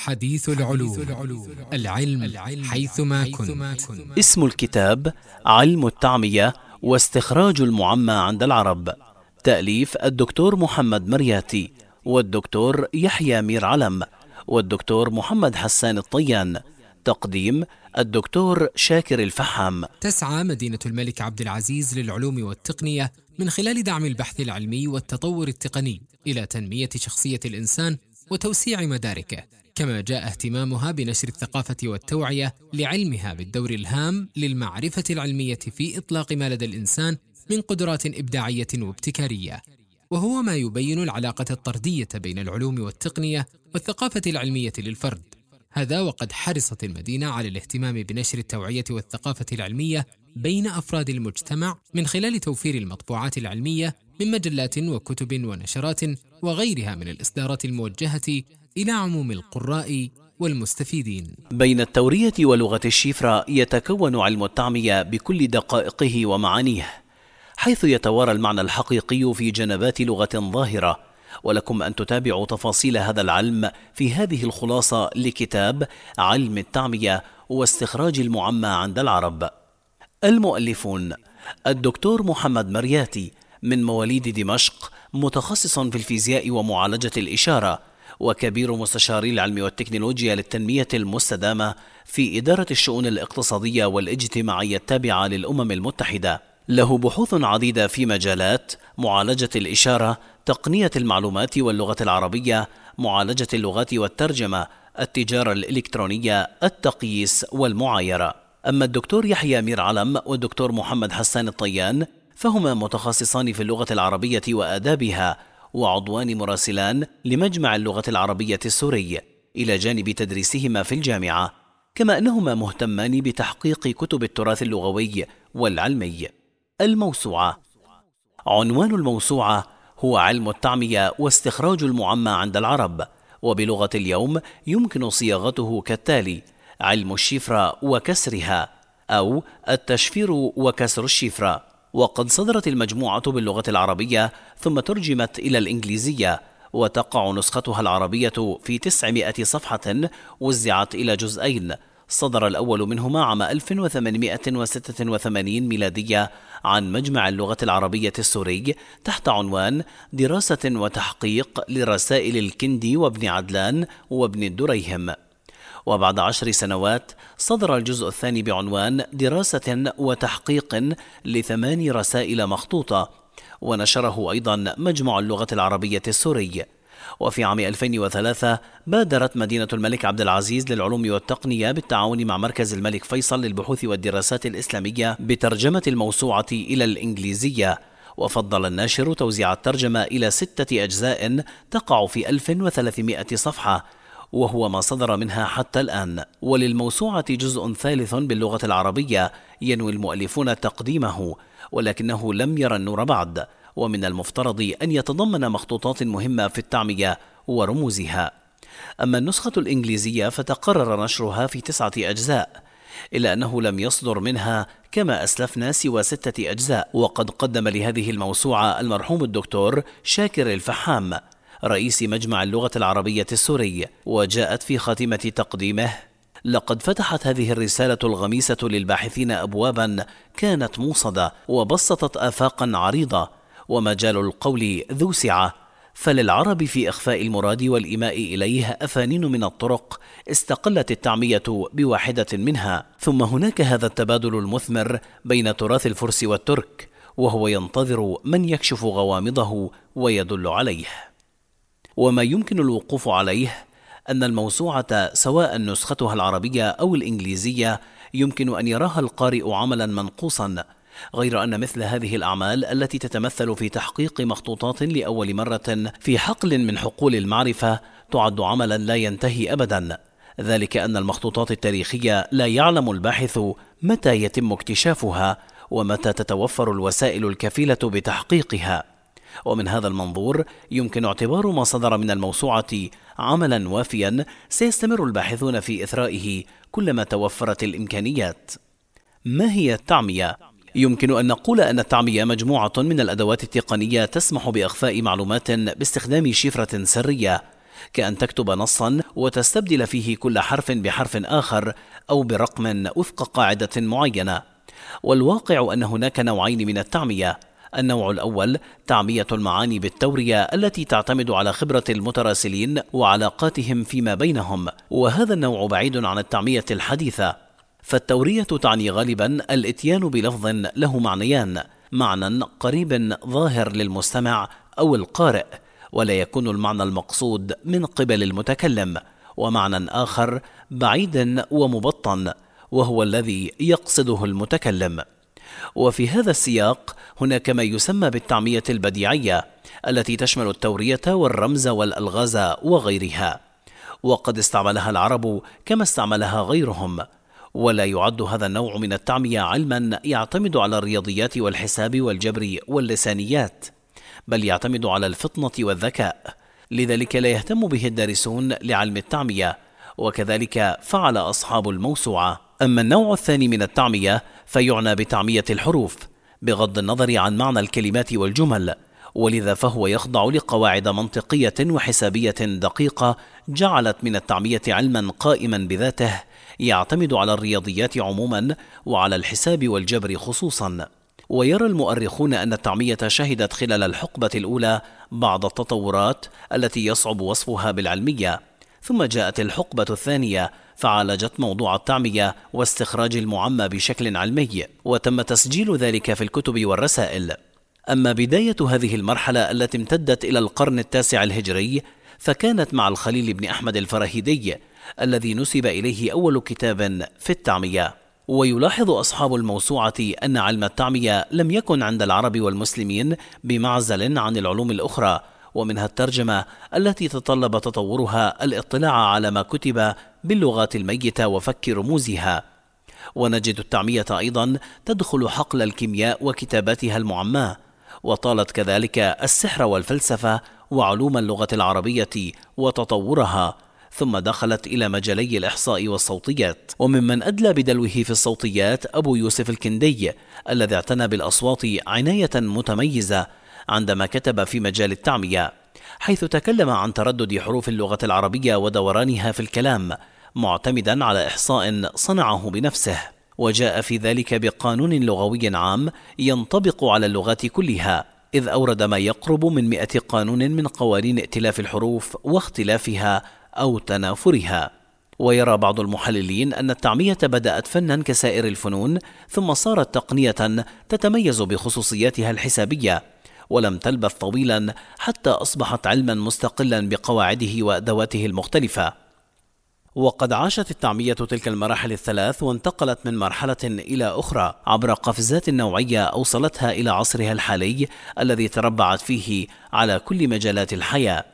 حديث العلوم العلم حيثما كنت. اسم الكتاب علم التعمية واستخراج المعمى عند العرب. تأليف الدكتور محمد مرياتي والدكتور يحيى مير علم والدكتور محمد حسان الطيان. تقديم الدكتور شاكر الفحام. تسعى مدينة الملك عبد العزيز للعلوم والتقنية من خلال دعم البحث العلمي والتطور التقني إلى تنمية شخصية الإنسان وتوسيع مداركه. كما جاء اهتمامها بنشر الثقافة والتوعية لعلمها بالدور الهام للمعرفة العلمية في إطلاق ما لدى الإنسان من قدرات إبداعية وابتكارية. وهو ما يبين العلاقة الطردية بين العلوم والتقنية والثقافة العلمية للفرد. هذا وقد حرصت المدينة على الاهتمام بنشر التوعية والثقافة العلمية بين أفراد المجتمع من خلال توفير المطبوعات العلمية من مجلات وكتب ونشرات وغيرها من الإصدارات الموجهة إلى عموم القراء والمستفيدين. بين التورية ولغة الشفرة يتكون علم التعمية بكل دقائقه ومعانيه حيث يتوارى المعنى الحقيقي في جنبات لغة ظاهرة. ولكم أن تتابعوا تفاصيل هذا العلم في هذه الخلاصة لكتاب علم التعمية واستخراج المعمى عند العرب. المؤلفون الدكتور محمد مرياتي من مواليد دمشق متخصص في الفيزياء ومعالجة الإشارة وكبير مستشاري العلم والتكنولوجيا للتنمية المستدامة في إدارة الشؤون الاقتصادية والاجتماعية التابعة للأمم المتحدة. له بحوث عديدة في مجالات معالجة الإشارة، تقنية المعلومات واللغة العربية، معالجة اللغات والترجمة، التجارة الإلكترونية، التقييس والمعايرة. أما الدكتور يحيى مير علم والدكتور محمد حسان الطيان فهما متخصصان في اللغة العربية وآدابها وعضوان مراسلان لمجمع اللغة العربية السوري إلى جانب تدريسهما في الجامعة كما أنهما مهتمان بتحقيق كتب التراث اللغوي والعلمي. الموسوعة عنوان الموسوعة هو علم التعمية واستخراج المعمى عند العرب وبلغة اليوم يمكن صياغته كالتالي علم الشفرة وكسرها أو التشفير وكسر الشفرة. وقد صدرت المجموعة باللغة العربية ثم ترجمت إلى الإنجليزية وتقع نسختها العربية في 900 صفحة وزعت إلى جزئين. صدر الأول منهما عام 1886 ميلادية عن مجمع اللغة العربية السوري تحت عنوان دراسة وتحقيق لرسائل الكندي وابن عدلان وابن الدريهم. وبعد عشر سنوات صدر الجزء الثاني بعنوان دراسة وتحقيق لثمان رسائل مخطوطة ونشره أيضا مجمع اللغة العربية السوري. وفي عام 2003 بادرت مدينة الملك عبد العزيز للعلوم والتقنية بالتعاون مع مركز الملك فيصل للبحوث والدراسات الإسلامية بترجمة الموسوعة إلى الإنجليزية. وفضل الناشر توزيع الترجمة إلى ستة أجزاء تقع في 1300 صفحة. وهو ما صدر منها حتى الآن. وللموسوعة جزء ثالث باللغة العربية ينوي المؤلفون تقديمه ولكنه لم يرى النور بعد. ومن المفترض أن يتضمن مخطوطات مهمة في التعمية ورموزها. أما النسخة الإنجليزية فتقرر نشرها في تسعة أجزاء إلا أنه لم يصدر منها كما أسلفنا سوى ستة أجزاء. وقد قدم لهذه الموسوعة المرحوم الدكتور شاكر الفحام. رئيس مجمع اللغة العربية السوري وجاءت في خاتمة تقديمه لقد فتحت هذه الرسالة الغميسة للباحثين أبوابا كانت موصدة وبسطت آفاقا عريضة ومجال القول ذو سعة. فللعرب في إخفاء المراد والإيماء إليه أفانين من الطرق استقلت التعمية بواحدة منها. ثم هناك هذا التبادل المثمر بين تراث الفرس والترك وهو ينتظر من يكشف غوامضه ويدل عليه. وما يمكن الوقوف عليه أن الموسوعة سواء نسختها العربية أو الإنجليزية يمكن أن يراها القارئ عملا منقوصا غير أن مثل هذه الأعمال التي تتمثل في تحقيق مخطوطات لأول مرة في حقل من حقول المعرفة تعد عملا لا ينتهي أبدا. ذلك أن المخطوطات التاريخية لا يعلم الباحث متى يتم اكتشافها ومتى تتوفر الوسائل الكفيلة بتحقيقها. ومن هذا المنظور يمكن اعتبار ما صدر من الموسوعة عملا وافيا سيستمر الباحثون في إثرائه كلما توفرت الإمكانيات. ما هي التعمية؟ يمكن أن نقول أن التعمية مجموعة من الأدوات التقنية تسمح بإخفاء معلومات باستخدام شفرة سرية كأن تكتب نصا وتستبدل فيه كل حرف بحرف آخر أو برقم وفق قاعدة معينة والواقع أن هناك نوعين من التعمية النوع الأول تعمية المعاني بالتورية التي تعتمد على خبرة المتراسلين وعلاقاتهم فيما بينهم وهذا النوع بعيد عن التعمية الحديثة. فالتورية تعني غالبا الإتيان بلفظ له معنيان معنى قريب ظاهر للمستمع أو القارئ ولا يكون المعنى المقصود من قبل المتكلم ومعنى آخر بعيد ومبطن وهو الذي يقصده المتكلم. وفي هذا السياق هناك ما يسمى بالتعمية البديعية التي تشمل التورية والرمز والألغاز وغيرها. وقد استعملها العرب كما استعملها غيرهم. ولا يعد هذا النوع من التعمية علما يعتمد على الرياضيات والحساب والجبر واللسانيات بل يعتمد على الفطنة والذكاء. لذلك لا يهتم به الدارسون لعلم التعمية وكذلك فعل أصحاب الموسوعة. أما النوع الثاني من التعمية فيعنى بتعمية الحروف بغض النظر عن معنى الكلمات والجمل ولذا فهو يخضع لقواعد منطقية وحسابية دقيقة جعلت من التعمية علما قائما بذاته يعتمد على الرياضيات عموما وعلى الحساب والجبر خصوصا. ويرى المؤرخون أن التعمية شهدت خلال الحقبة الأولى بعض التطورات التي يصعب وصفها بالعلمية. ثم جاءت الحقبة الثانية فعالجت موضوع التعمية واستخراج المعمى بشكل علمي وتم تسجيل ذلك في الكتب والرسائل. أما بداية هذه المرحلة التي امتدت إلى القرن التاسع الهجري فكانت مع الخليل بن أحمد الفراهيدي الذي نسب إليه أول كتاب في التعمية. ويلاحظ أصحاب الموسوعة أن علم التعمية لم يكن عند العرب والمسلمين بمعزل عن العلوم الأخرى ومنها الترجمة التي تطلب تطورها الاطلاع على ما كتب باللغات الميتة وفك رموزها. ونجد التعمية أيضا تدخل حقل الكيمياء وكتاباتها المعماة وطالت كذلك السحر والفلسفة وعلوم اللغة العربية وتطورها ثم دخلت إلى مجالي الإحصاء والصوتيات. وممن أدلى بدلوه في الصوتيات أبو يوسف الكندي الذي اعتنى بالأصوات عناية متميزة عندما كتب في مجال التعمية حيث تكلم عن تردد حروف اللغة العربية ودورانها في الكلام معتمدا على إحصاء صنعه بنفسه. وجاء في ذلك بقانون لغوي عام ينطبق على اللغات كلها إذ أورد ما يقرب من مئة قانون من قوانين ائتلاف الحروف واختلافها أو تنافرها. ويرى بعض المحللين أن التعمية بدأت فنا كسائر الفنون ثم صارت تقنية تتميز بخصوصياتها الحسابية. ولم تلبث طويلا حتى أصبحت علما مستقلا بقواعده وأدواته المختلفة. وقد عاشت التعمية تلك المراحل الثلاث وانتقلت من مرحلة إلى أخرى. عبر قفزات نوعية أوصلتها إلى عصرها الحالي الذي تربعت فيه على كل مجالات الحياة.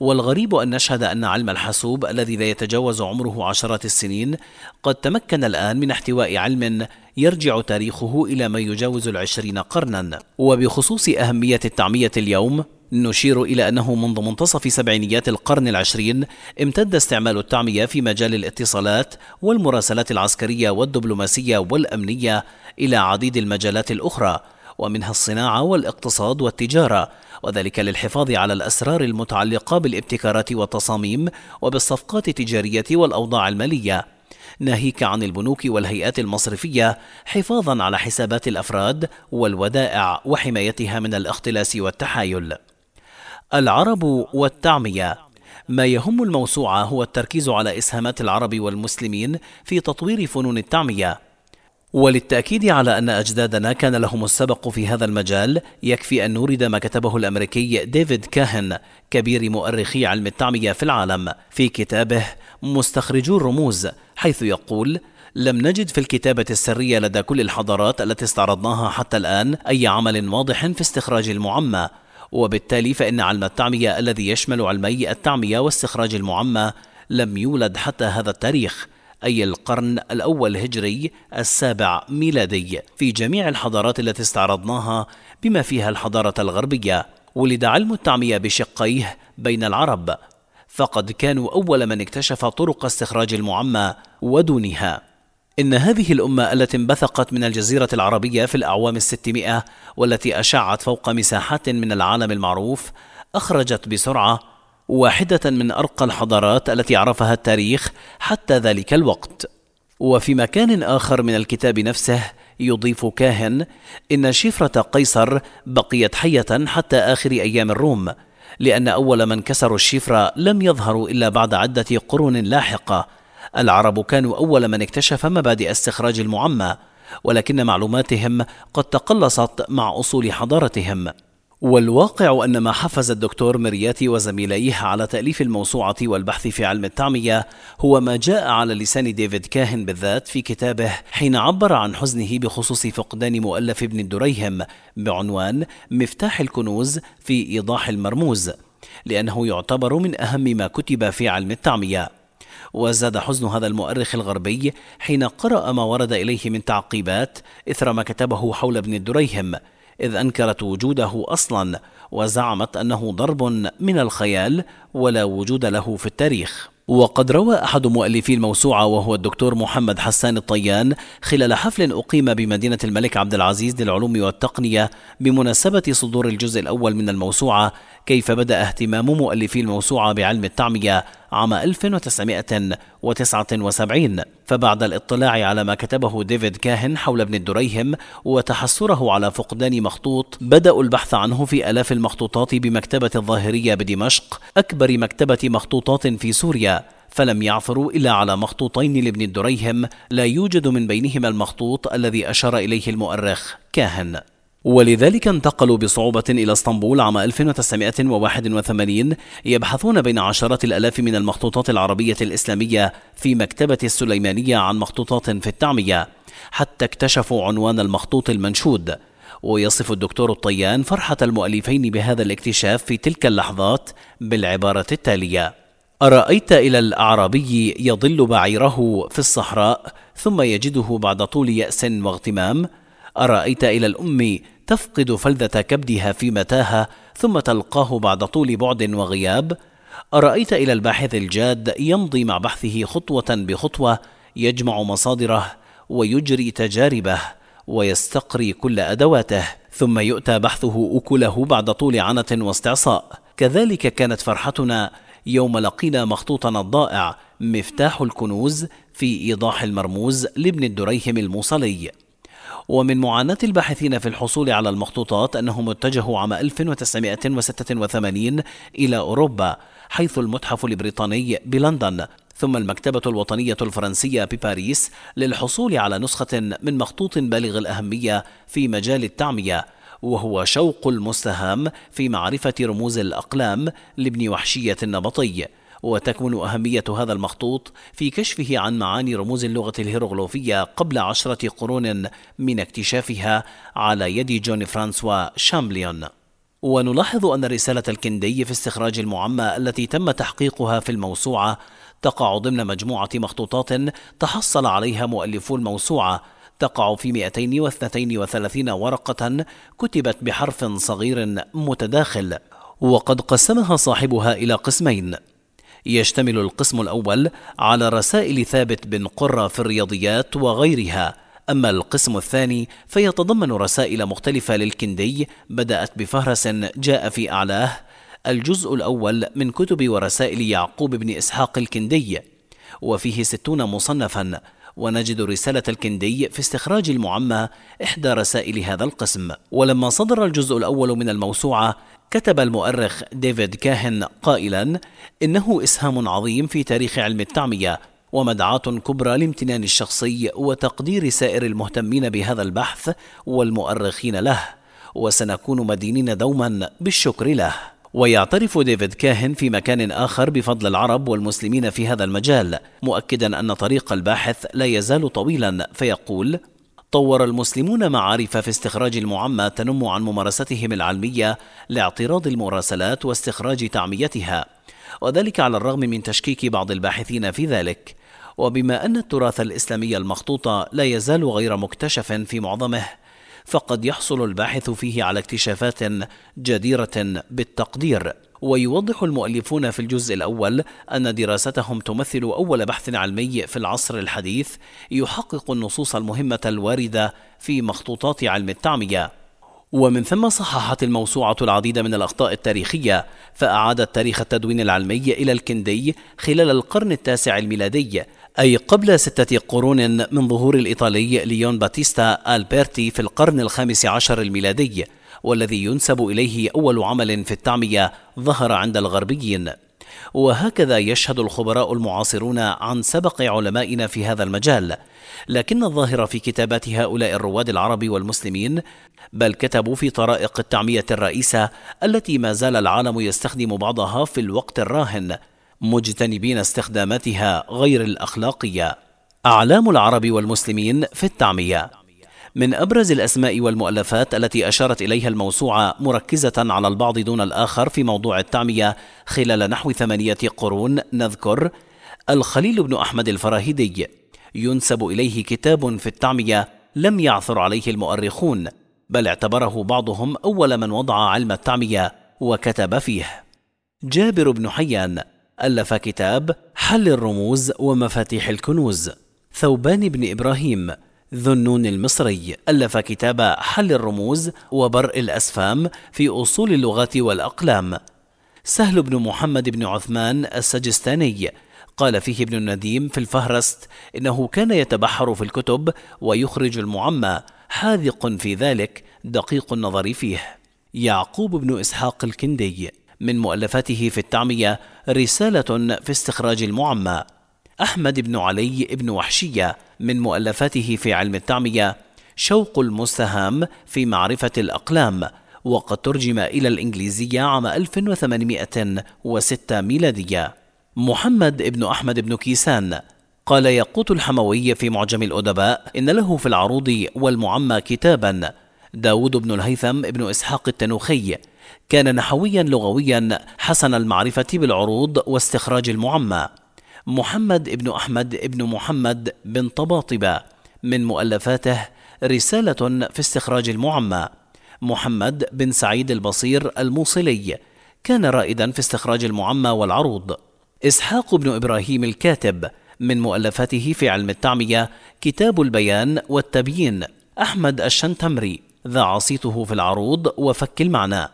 والغريب أن نشهد أن علم الحاسوب الذي لا يتجاوز عمره عشرات السنين قد تمكن الآن من احتواء علم يرجع تاريخه إلى ما يجاوز العشرين قرنا. وبخصوص أهمية التعمية اليوم نشير إلى أنه منذ منتصف سبعينيات القرن العشرين امتد استعمال التعمية في مجال الاتصالات والمراسلات العسكرية والدبلوماسية والأمنية إلى عديد المجالات الأخرى ومنها الصناعة والاقتصاد والتجارة وذلك للحفاظ على الأسرار المتعلقة بالابتكارات والتصاميم وبالصفقات التجارية والأوضاع المالية. ناهيك عن البنوك والهيئات المصرفية حفاظا على حسابات الأفراد والودائع وحمايتها من الاختلاس والتحايل. العرب والتعمية. ما يهم الموسوعة هو التركيز على إسهامات العرب والمسلمين في تطوير فنون التعمية. وللتأكيد على أن أجدادنا كان لهم السبق في هذا المجال يكفي أن نورد ما كتبه الأمريكي ديفيد كاهن كبير مؤرخي علم التعمية في العالم في كتابه مستخرجو الرموز حيث يقول لم نجد في الكتابة السرية لدى كل الحضارات التي استعرضناها حتى الآن أي عمل واضح في استخراج المعمى وبالتالي فإن علم التعمية الذي يشمل علمي التعمية واستخراج المعمى لم يولد حتى هذا التاريخ. أي القرن الأول هجري السابع ميلادي. في جميع الحضارات التي استعرضناها بما فيها الحضارة الغربية ولد علم التعمية بشقيه بين العرب. فقد كانوا أول من اكتشف طرق استخراج المعمى ودونها. إن هذه الأمة التي انبثقت من الجزيرة العربية في الأعوام الستمائة والتي أشعت فوق مساحات من العالم المعروف أخرجت بسرعة واحدة من أرقى الحضارات التي عرفها التاريخ حتى ذلك الوقت. وفي مكان آخر من الكتاب نفسه يضيف كاهن إن شفرة قيصر بقيت حية حتى آخر أيام الروم لأن أول من كسروا الشفرة لم يظهروا إلا بعد عدة قرون لاحقة. العرب كانوا أول من اكتشف مبادئ استخراج المعمى ولكن معلوماتهم قد تقلصت مع أصول حضارتهم. والواقع أن ما حفز الدكتور مرياتي وزميليه على تأليف الموسوعة والبحث في علم التعمية هو ما جاء على لسان ديفيد كاهن بالذات في كتابه حين عبر عن حزنه بخصوص فقدان مؤلف ابن الدريهم بعنوان مفتاح الكنوز في إيضاح المرموز لأنه يعتبر من أهم ما كتب في علم التعمية. وزاد حزن هذا المؤرخ الغربي حين قرأ ما ورد إليه من تعقيبات إثر ما كتبه حول ابن الدريهم. إذ أنكرت وجوده أصلا وزعمت أنه ضرب من الخيال ولا وجود له في التاريخ. وقد روى أحد مؤلفي الموسوعة وهو الدكتور محمد حسان الطيان خلال حفل أقيم بمدينة الملك عبد العزيز للعلوم والتقنية بمناسبة صدور الجزء الأول من الموسوعة كيف بدأ اهتمام مؤلفي الموسوعة بعلم التعمية عام 1979 فبعد الاطلاع على ما كتبه ديفيد كاهن حول ابن الدريهم وتحسره على فقدان مخطوط بدأوا البحث عنه في آلاف المخطوطات بمكتبة الظاهرية بدمشق أكبر مكتبة مخطوطات في سوريا فلم يعثروا إلا على مخطوطين لابن الدريهم لا يوجد من بينهما المخطوط الذي أشار إليه المؤرخ كاهن. ولذلك انتقلوا بصعوبة إلى اسطنبول عام 1981 يبحثون بين عشرات الآلاف من المخطوطات العربية الإسلامية في مكتبة السليمانية عن مخطوطات في التعمية حتى اكتشفوا عنوان المخطوط المنشود ويصف الدكتور الطيان فرحة المؤلفين بهذا الاكتشاف في تلك اللحظات بالعبارة التالية: أرأيت إلى الأعرابي يضل بعيره في الصحراء ثم يجده بعد طول يأس واغتمام؟ أرأيت إلى الأم تفقد فلذة كبدها في متاهة ثم تلقاه بعد طول بعد وغياب؟ أرأيت إلى الباحث الجاد يمضي مع بحثه خطوة بخطوة يجمع مصادره ويجري تجاربه ويستقري كل أدواته ثم يؤتى بحثه أكله بعد طول عنة واستعصاء. كذلك كانت فرحتنا يوم لقينا مخطوطنا الضائع مفتاح الكنوز في إيضاح المرموز لابن الدريهم الموصلي. ومن معاناة الباحثين في الحصول على المخطوطات أنهم اتجهوا عام 1986 إلى أوروبا حيث المتحف البريطاني بلندن ثم المكتبة الوطنية الفرنسية بباريس للحصول على نسخة من مخطوط بالغ الأهمية في مجال التعمية وهو شوق المستهام في معرفة رموز الأقلام لابن وحشية النبطي. وتكمن أهمية هذا المخطوط في كشفه عن معاني رموز اللغة الهيروغليفية قبل عشرة قرون من اكتشافها على يد جون فرانسوا شامبليون. ونلاحظ أن رسالة الكندي في استخراج المعمى التي تم تحقيقها في الموسوعة تقع ضمن مجموعة مخطوطات تحصل عليها مؤلفو الموسوعة. تقع في 232 ورقة كتبت بحرف صغير متداخل. وقد قسمها صاحبها إلى قسمين. يشتمل القسم الأول على رسائل ثابت بن قرة في الرياضيات وغيرها. أما القسم الثاني فيتضمن رسائل مختلفة للكندي بدأت بفهرس جاء في أعلاه الجزء الأول من كتب ورسائل يعقوب بن إسحاق الكندي. وفيه ستون مصنفا. ونجد رسالة الكندي في استخراج المعمى إحدى رسائل هذا القسم. ولما صدر الجزء الأول من الموسوعة كتب المؤرخ ديفيد كاهن قائلا إنه إسهام عظيم في تاريخ علم التعمية ومدعاة كبرى لامتنان الشخصي وتقدير سائر المهتمين بهذا البحث والمؤرخين له وسنكون مدينين دوما بالشكر له. ويعترف ديفيد كاهن في مكان آخر بفضل العرب والمسلمين في هذا المجال مؤكدا أن طريق الباحث لا يزال طويلا فيقول طور المسلمون معارف في استخراج المعمى تنم عن ممارستهم العلمية لاعتراض المراسلات واستخراج تعميتها. وذلك على الرغم من تشكيك بعض الباحثين في ذلك. وبما أن التراث الإسلامي المخطوط لا يزال غير مكتشف في معظمه فقد يحصل الباحث فيه على اكتشافات جديرة بالتقدير. ويوضح المؤلفون في الجزء الأول أن دراستهم تمثل أول بحث علمي في العصر الحديث يحقق النصوص المهمة الواردة في مخطوطات علم التعمية. ومن ثم صححت الموسوعة العديد من الأخطاء التاريخية فأعادت تاريخ التدوين العلمي إلى الكندي خلال القرن التاسع الميلادي أي قبل ستة قرون من ظهور الإيطالي ليون باتيستا ألبرتي في القرن الخامس عشر الميلادي والذي ينسب إليه أول عمل في التعمية ظهر عند الغربيين. وهكذا يشهد الخبراء المعاصرون عن سبق علمائنا في هذا المجال. لكن الظاهر في كتابات هؤلاء الرواد العرب والمسلمين بل كتبوا في طرائق التعمية الرئيسة التي ما زال العالم يستخدم بعضها في الوقت الراهن. مجتنبين استخداماتها غير الأخلاقية. أعلام العرب والمسلمين في التعمية. من أبرز الأسماء والمؤلفات التي أشارت إليها الموسوعة مركزة على البعض دون الآخر في موضوع التعمية خلال نحو ثمانية قرون نذكر الخليل بن أحمد الفراهيدي. ينسب إليه كتاب في التعمية لم يعثر عليه المؤرخون بل اعتبره بعضهم أول من وضع علم التعمية وكتب فيه. جابر بن حيان ألف كتاب حل الرموز ومفاتيح الكنوز. ثوبان بن إبراهيم ذو النون المصري ألف كتاب حل الرموز وبرء الأسفام في أصول اللغات والأقلام. سهل بن محمد بن عثمان السجستاني قال فيه ابن النديم في الفهرست إنه كان يتبحر في الكتب ويخرج المعمى حاذق في ذلك دقيق النظر فيه. يعقوب بن إسحاق الكندي. من مؤلفاته في التعمية رسالة في استخراج المعمى. أحمد بن علي بن وحشية من مؤلفاته في علم التعمية شوق المستهام في معرفة الأقلام وقد ترجم إلى الإنجليزية عام 1806 ميلادية. محمد بن أحمد بن كيسان قال يقوت الحموي في معجم الأدباء إن له في العروض والمعمى كتابا. داود بن الهيثم بن إسحاق التنوخي كان نحويا لغويا حسن المعرفة بالعروض واستخراج المعمى. محمد بن أحمد بن محمد بن طباطبة من مؤلفاته رسالة في استخراج المعمى. محمد بن سعيد البصير الموصلي كان رائدا في استخراج المعمى والعروض. إسحاق بن إبراهيم الكاتب من مؤلفاته في علم التعمية كتاب البيان والتبيين. أحمد الشنتمري ذا عصيته في العروض وفك المعنى.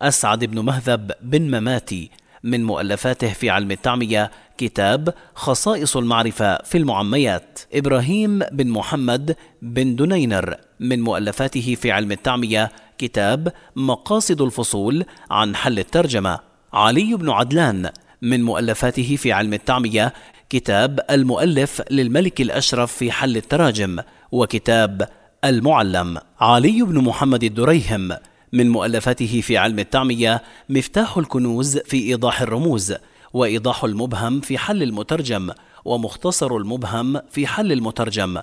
أسعد بن مهذب بن مماتي من مؤلفاته في علم التعمية كتاب خصائص المعرفة في المعميات. إبراهيم بن محمد بن دنينر من مؤلفاته في علم التعمية كتاب مقاصد الفصول عن حل الترجمة. علي بن عدلان من مؤلفاته في علم التعمية كتاب المؤلف للملك الأشرف في حل التراجم وكتاب المعلم. علي بن محمد الدريهم من مؤلفاته في علم التعمية مفتاح الكنوز في إيضاح الرموز وإيضاح المبهم في حل المترجم ومختصر المبهم في حل المترجم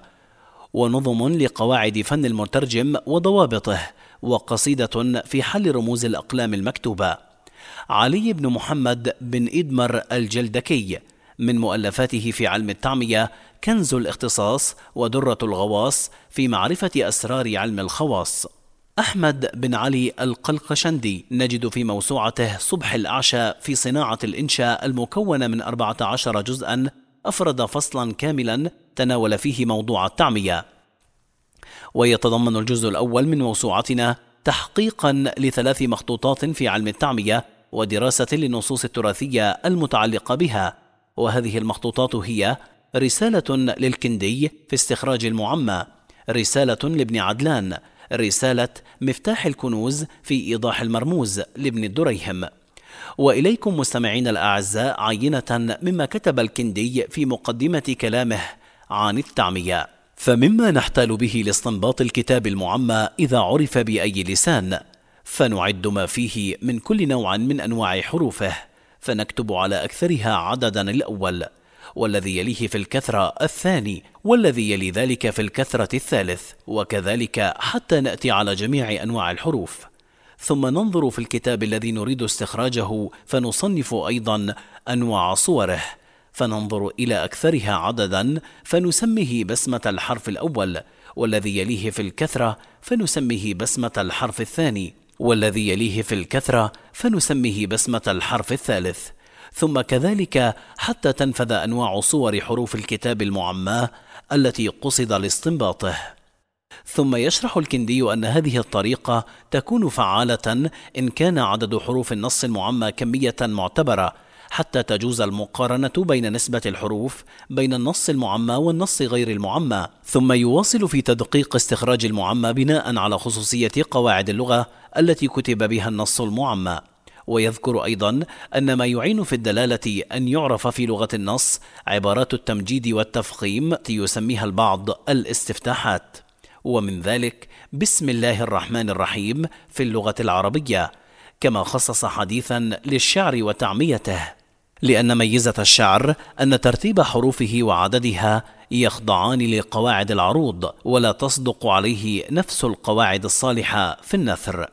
ونظم لقواعد فن المترجم وضوابطه وقصيدة في حل رموز الأقلام المكتوبة. علي بن محمد بن إدمر الجلدكي من مؤلفاته في علم التعمية كنز الاختصاص ودرة الغواص في معرفة أسرار علم الخواص. أحمد بن علي القلقشندي. نجد في موسوعته صبح الأعشى في صناعة الإنشاء المكونة من 14 جزءا أفرد فصلا كاملا تناول فيه موضوع التعمية. ويتضمن الجزء الأول من موسوعتنا تحقيقا لثلاث مخطوطات في علم التعمية ودراسة للنصوص التراثية المتعلقة بها. وهذه المخطوطات هي رسالة للكندي في استخراج المعمى رسالة لابن عدلان رسالة مفتاح الكنوز في إيضاح المرموز لابن الدريهم وإليكم مستمعين الأعزاء عينة مما كتب الكندي في مقدمة كلامه عن التعمية. فمما نحتال به لاستنباط الكتاب المعمى إذا عرف بأي لسان فنعد ما فيه من كل نوع من أنواع حروفه فنكتب على أكثرها عددا الأول. والذي يليه في الكثرة الثاني والذي يلي ذلك في الكثرة الثالث وكذلك حتى نأتي على جميع أنواع الحروف. ثم ننظر في الكتاب الذي نريد استخراجه فنصنف أيضا أنواع صوره. فننظر إلى أكثرها عددا فنسميه بسمة الحرف الأول والذي يليه في الكثرة فنسميه بسمة الحرف الثاني والذي يليه في الكثرة فنسميه بسمة الحرف الثالث. ثم كذلك حتى تنفذ أنواع صور حروف الكتاب المعماة التي قصد لاستنباطه ثم يشرح الكندي أن هذه الطريقة تكون فعالة إن كان عدد حروف النص المعمى كمية معتبرة حتى تجوز المقارنة بين نسبة الحروف بين النص المعمى والنص غير المعمى، ثم يواصل في تدقيق استخراج المعمى بناء على خصوصية قواعد اللغة التي كتب بها النص المعمى. ويذكر أيضا أن ما يعين في الدلالة أن يعرف في لغة النص عبارات التمجيد والتفخيم يسميها البعض الاستفتاحات. ومن ذلك بسم الله الرحمن الرحيم في اللغة العربية كما خصص حديثا للشعر وتعميته. لأن ميزة الشعر أن ترتيب حروفه وعددها يخضعان لقواعد العروض ولا تصدق عليه نفس القواعد الصالحة في النثر.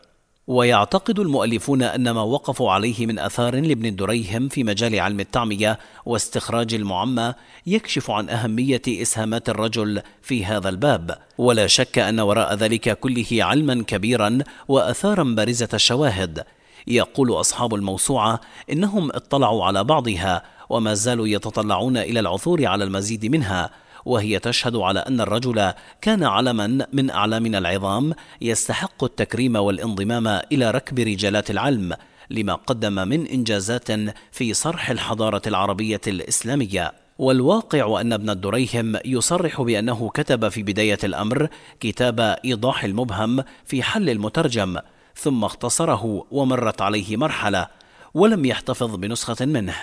ويعتقد المؤلفون أن ما وقفوا عليه من أثار لابن الدريهم في مجال علم التعمية واستخراج المعمى يكشف عن أهمية إسهامات الرجل في هذا الباب. ولا شك أن وراء ذلك كله علما كبيرا وأثارا بارزة الشواهد. يقول أصحاب الموسوعة إنهم اطلعوا على بعضها وما زالوا يتطلعون إلى العثور على المزيد منها. وهي تشهد على أن الرجل كان علما من أعلامنا العظام يستحق التكريم والانضمام إلى ركب رجالات العلم لما قدم من إنجازات في صرح الحضارة العربية الإسلامية. والواقع أن ابن الدريهم يصرح بأنه كتب في بداية الأمر كتاب إيضاح المبهم في حل المترجم ثم اختصره ومرت عليه مرحلة ولم يحتفظ بنسخة منه.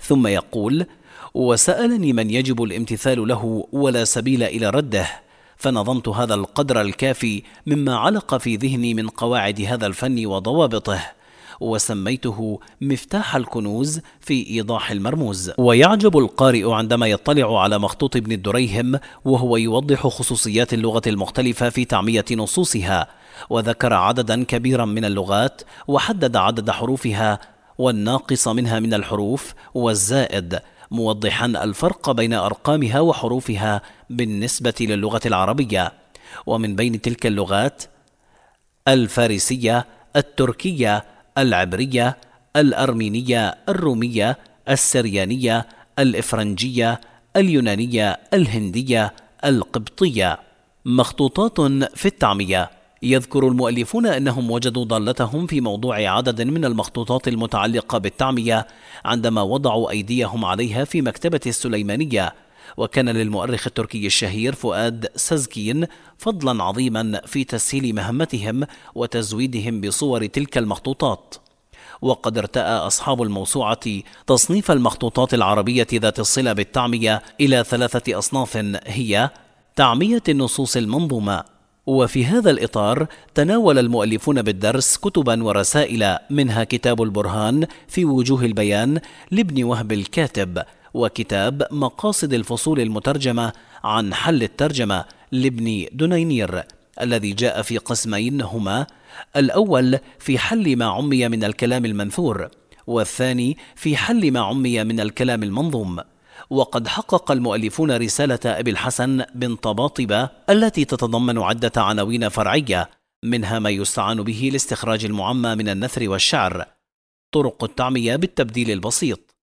ثم يقول وسألني من يجب الامتثال له ولا سبيل إلى رده فنظمت هذا القدر الكافي مما علق في ذهني من قواعد هذا الفن وضوابطه وسميته مفتاح الكنوز في إيضاح المرموز. ويعجب القارئ عندما يطلع على مخطوط ابن الدريهم وهو يوضح خصوصيات اللغة المختلفة في تعمية نصوصها وذكر عددا كبيرا من اللغات وحدد عدد حروفها والناقص منها من الحروف والزائد. موضحا الفرق بين أرقامها وحروفها بالنسبة للغة العربية. ومن بين تلك اللغات الفارسية التركية العبرية الأرمينية الرومية السريانية الإفرنجية اليونانية الهندية القبطية. مخطوطات في التعمية. يذكر المؤلفون أنهم وجدوا ضالتهم في موضوع عدد من المخطوطات المتعلقة بالتعمية عندما وضعوا أيديهم عليها في مكتبة السليمانية. وكان للمؤرخ التركي الشهير فؤاد سزكين فضلا عظيما في تسهيل مهمتهم وتزويدهم بصور تلك المخطوطات. وقد ارتأى أصحاب الموسوعة تصنيف المخطوطات العربية ذات الصلة بالتعمية إلى ثلاثة أصناف هي تعمية النصوص المنظومة وفي هذا الإطار تناول المؤلفون بالدرس كتبا ورسائل منها كتاب البرهان في وجوه البيان لابن وهب الكاتب وكتاب مقاصد الفصول المترجمة عن حل الترجمة لابن دنينير الذي جاء في قسمين هما الأول في حل ما عمي من الكلام المنثور والثاني في حل ما عمي من الكلام المنظوم. وقد حقق المؤلفون رسالة أبي الحسن بن طباطبة التي تتضمن عدة عناوين فرعية منها ما يستعان به لاستخراج المعمى من النثر والشعر. طرق التعمية بالتبديل البسيط.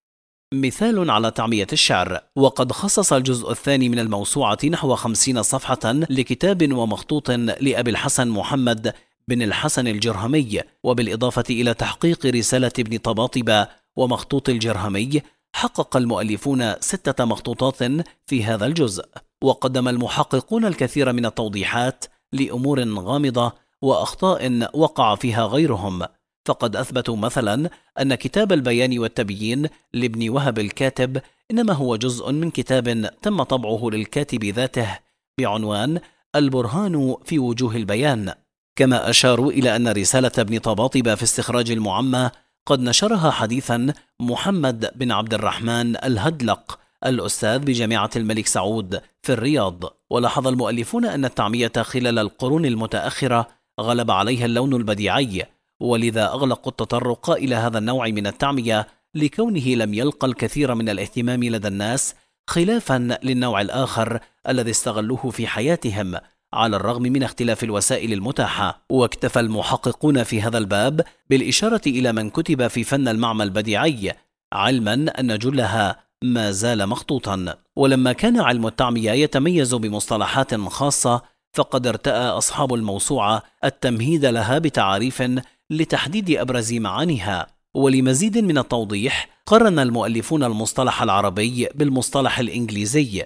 مثال على تعمية الشعر. وقد خصص الجزء الثاني من الموسوعة نحو خمسين صفحة لكتاب ومخطوط لأبي الحسن محمد بن الحسن الجرهمي وبالإضافة إلى تحقيق رسالة ابن طباطبة ومخطوط الجرهمي حقق المؤلفون ستة مخطوطات في هذا الجزء وقدم المحققون الكثير من التوضيحات لأمور غامضة وأخطاء وقع فيها غيرهم. فقد أثبتوا مثلا أن كتاب البيان والتبيين لابن وهب الكاتب إنما هو جزء من كتاب تم طبعه للكاتب ذاته بعنوان البرهان في وجوه البيان. كما أشاروا إلى أن رسالة ابن طباطبة في استخراج المعمى قد نشرها حديثا محمد بن عبد الرحمن الهدلق الأستاذ بجامعة الملك سعود في الرياض. ولاحظ المؤلفون أن التعمية خلال القرون المتأخرة غلب عليها اللون البديعي ولذا أغلقوا التطرق إلى هذا النوع من التعمية لكونه لم يلقى الكثير من الاهتمام لدى الناس خلافا للنوع الآخر الذي استغلوه في حياتهم. على الرغم من اختلاف الوسائل المتاحة واكتفى المحققون في هذا الباب بالإشارة إلى من كتب في فن المعمى البديعي علما أن جلها ما زال مخطوطا. ولما كان علم التعمية يتميز بمصطلحات خاصة فقد ارتأى أصحاب الموسوعة التمهيد لها بتعاريف لتحديد أبرز معانيها. ولمزيد من التوضيح قرن المؤلفون المصطلح العربي بالمصطلح الإنجليزي.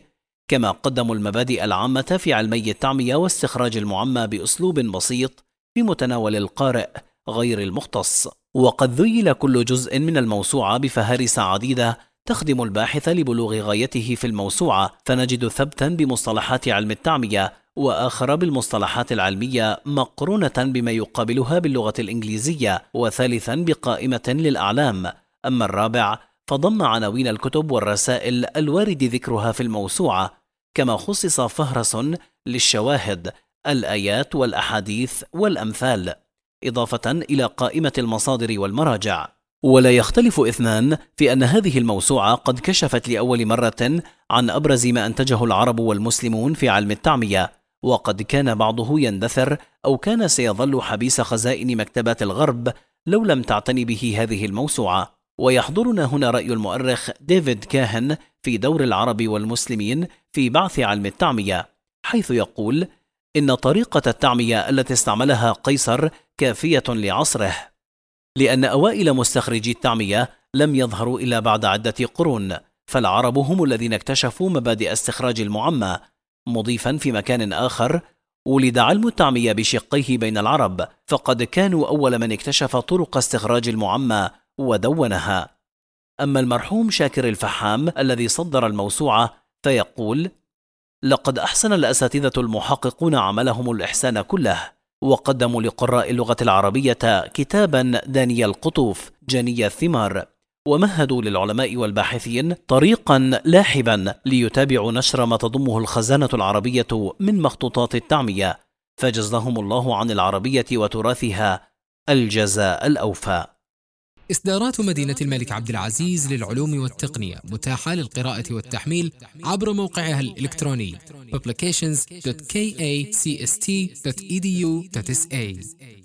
كما قدموا المبادئ العامة في علمي التعمية واستخراج المعمى بأسلوب بسيط في متناول القارئ غير المختص. وقد ذيل كل جزء من الموسوعة بفهارس عديدة تخدم الباحث لبلوغ غايته في الموسوعة. فنجد ثبتا بمصطلحات علم التعمية وآخر بالمصطلحات العلمية مقرونة بما يقابلها باللغة الإنجليزية. وثالثا بقائمة للأعلام. أما الرابع فضم عناوين الكتب والرسائل الوارد ذكرها في الموسوعة. كما خصص فهرس للشواهد الآيات والأحاديث والأمثال إضافة إلى قائمة المصادر والمراجع. ولا يختلف إثنان في أن هذه الموسوعة قد كشفت لأول مرة عن أبرز ما أنتجه العرب والمسلمون في علم التعمية وقد كان بعضه يندثر أو كان سيظل حبيس خزائن مكتبات الغرب لو لم تعتني به هذه الموسوعة. ويحضرنا هنا رأي المؤرخ ديفيد كاهن في دور العرب والمسلمين في بعث علم التعمية حيث يقول إن طريقة التعمية التي استعملها قيصر كافية لعصره لأن أوائل مستخرجي التعمية لم يظهروا إلا بعد عدة قرون فالعرب هم الذين اكتشفوا مبادئ استخراج المعمى مضيفا في مكان آخر ولد علم التعمية بشقيه بين العرب فقد كانوا أول من اكتشف طرق استخراج المعمى ودونها. أما المرحوم شاكر الفحام الذي صدر الموسوعة فيقول لقد أحسن الأساتذة المحققون عملهم الإحسان كله وقدموا لقراء اللغة العربية كتابا داني القطوف جني الثمار ومهدوا للعلماء والباحثين طريقا لاحبا ليتابعوا نشر ما تضمه الخزانة العربية من مخطوطات التعمية فجزاهم الله عن العربية وتراثها الجزاء الأوفى. إصدارات مدينة الملك عبد العزيز للعلوم والتقنية متاحة للقراءة والتحميل عبر موقعها الإلكتروني publications.kacst.edu.sa